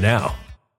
now.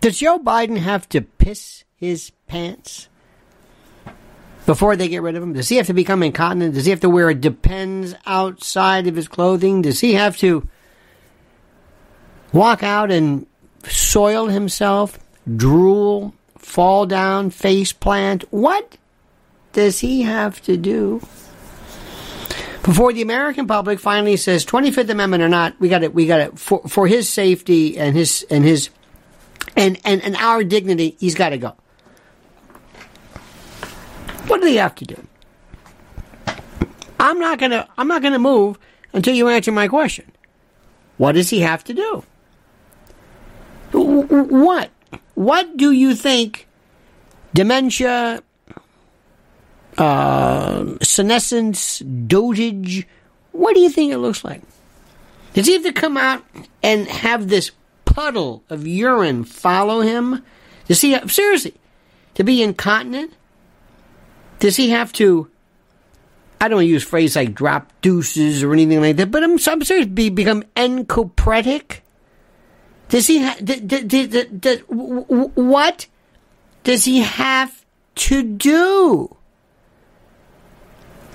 Does Joe Biden have to piss his pants before they get rid of him? Does he have to become incontinent? Does he have to wear a Depends outside of his clothing? Does he have to walk out and soil himself, drool, fall down, face plant? What does he have to do? Before the American public finally says 25th Amendment or not, we got it. We got it for for his safety and his and his and, and, and our dignity, he's got to go. What do they have to do? I'm not gonna I'm not gonna move until you answer my question. What does he have to do? What? What do you think dementia, uh, senescence, dotage, what do you think it looks like? Does he have to come out and have this puddle of urine follow him? Does he have, seriously, to be incontinent? Does he have to, I don't use phrase like drop deuces or anything like that, but I'm, I'm serious, be, become encopretic? Does he ha- d- d- d- d- what does he have to do?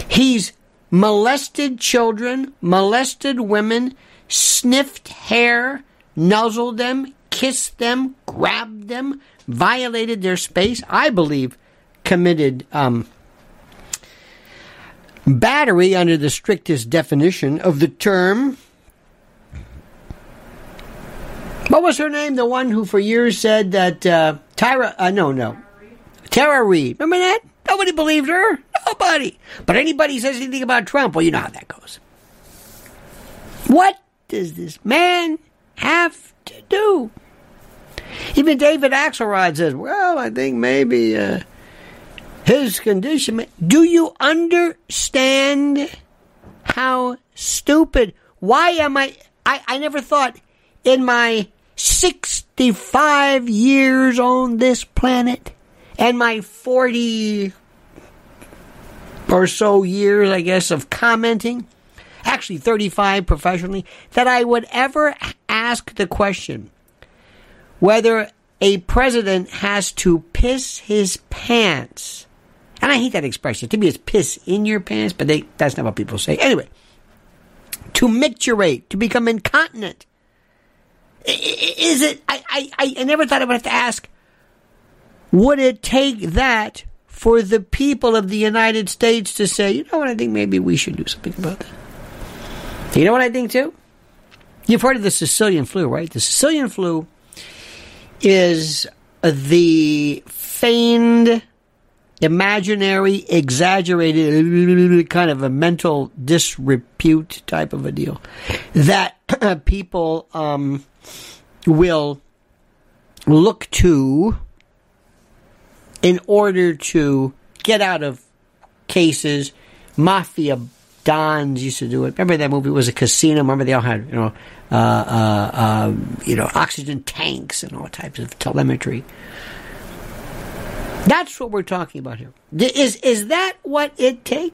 He's molested children, molested women, sniffed hair, nuzzled them, kissed them, grabbed them, violated their space. I believe committed um, battery under the strictest definition of the term. What was her name? The one who for years said that uh, Tyra? Uh, no, no, Tara Reade. Remember that? Nobody believed her. Nobody. But anybody says anything about Trump, well, you know how that goes. What does this man have to do? Even David Axelrod says, well, I think maybe uh, his condition. Do you understand how stupid? Why am I? I, I never thought in my 65 years on this planet and my 40 or so years, I guess, of commenting, actually 35 professionally, that I would ever ask the question whether a president has to piss his pants. And I hate that expression. To me, it's piss in your pants, but they, that's not what people say. Anyway, to micturate, to become incontinent. Is it? I, I, I never thought I would have to ask. Would it take that for the people of the United States to say, you know what, I think maybe we should do something about that? You know what I think too? You've heard of the Sicilian flu, right? The Sicilian flu is the feigned, imaginary, exaggerated, kind of a mental disrepute type of a deal that people um, will look to in order to get out of cases. Mafia dons used to do it. Remember that movie was a casino. Remember they all had you know uh, uh, uh, you know oxygen tanks and all types of telemetry. That's what we're talking about here. Is is that what it takes?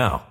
now.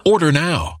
Order now.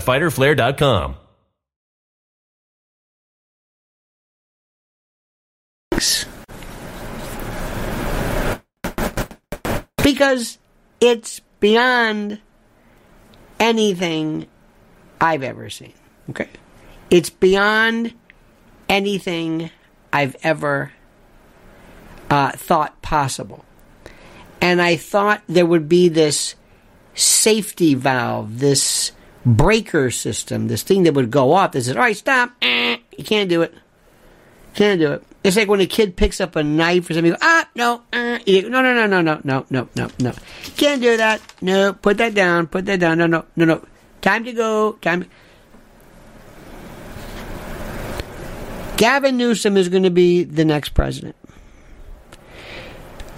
www.fighterflare.com. Because it's beyond anything I've ever seen. Okay? It's beyond anything I've ever uh, thought possible. And I thought there would be this safety valve, this breaker system, this thing that would go off that says, all right, stop. Eh, you can't do it. Can't do it. It's like when a kid picks up a knife or something. Ah, no, uh, no, no, no, no, no, no, no, no, no. Can't do that. No, put that down. Put that down. No, no, no, no. Time to go. Time. Gavin Newsom is going to be the next president.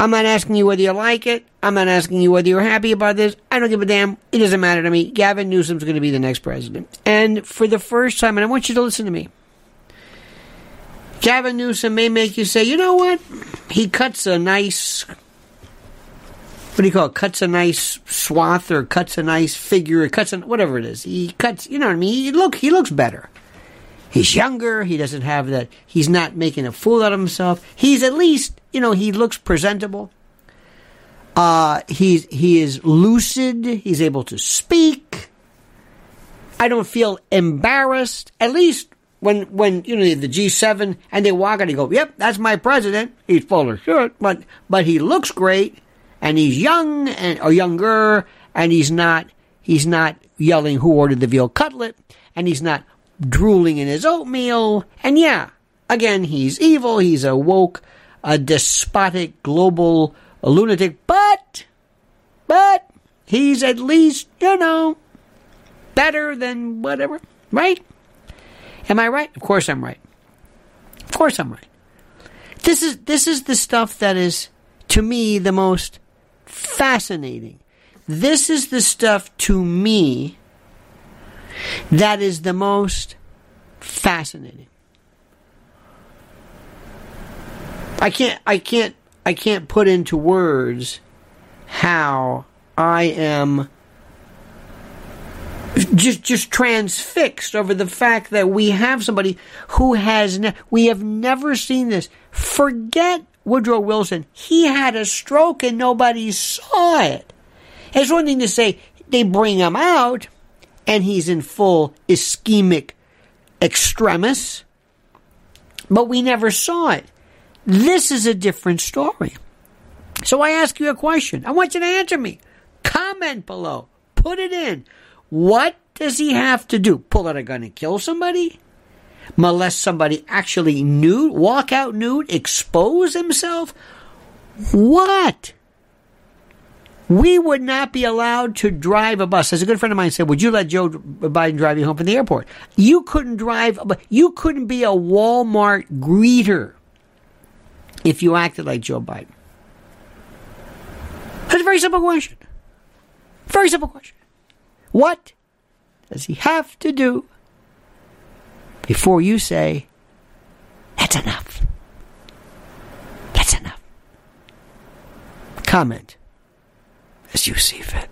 I'm not asking you whether you like it. I'm not asking you whether you're happy about this. I don't give a damn. It doesn't matter to me. Gavin Newsom's going to be the next president. And for the first time, and I want you to listen to me. Gavin Newsom may make you say, you know what? He cuts a nice, what do you call it? Cuts a nice swath or cuts a nice figure, or cuts a, whatever it is. He cuts, you know what I mean? He look, he looks better. He's younger. He doesn't have that. He's not making a fool out of himself. He's at least, you know, he looks presentable. Uh, he's he is lucid. He's able to speak. I don't feel embarrassed. At least when when you know the G7 and they walk and go, "Yep, that's my president." He's full of shit, but but he looks great, and he's young and or younger, and he's not he's not yelling, "Who ordered the veal cutlet?" and he's not drooling in his oatmeal. And yeah, again, he's evil. He's a woke, a despotic, global lunatic, but, but he's at least, you know, better than whatever, right? Am I right? Of course I'm right. Of course I'm right. This is this is the stuff that is to me the most fascinating. This is the stuff to me that is the most fascinating. I can't I can't I can't put into words how I am just just transfixed over the fact that we have somebody who has ne- we have never seen this. Forget Woodrow Wilson. He had a stroke and nobody saw it. It's one thing to say they bring him out and he's in full ischemic extremis, but we never saw it. This is a different story. So I ask you a question. I want you to answer me. Comment below. Put it in. What does he have to do? Pull out a gun and kill somebody? Molest somebody actually nude? Walk out nude? Expose himself? What? We would not be allowed to drive a bus. As a good friend of mine said, would you let Joe Biden drive you home from the airport? You couldn't drive, you couldn't be a Walmart greeter if you acted like Joe Biden. That's a very simple question. Very simple question. What does he have to do before you say, that's enough? That's enough. Comment as you see fit.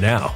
now.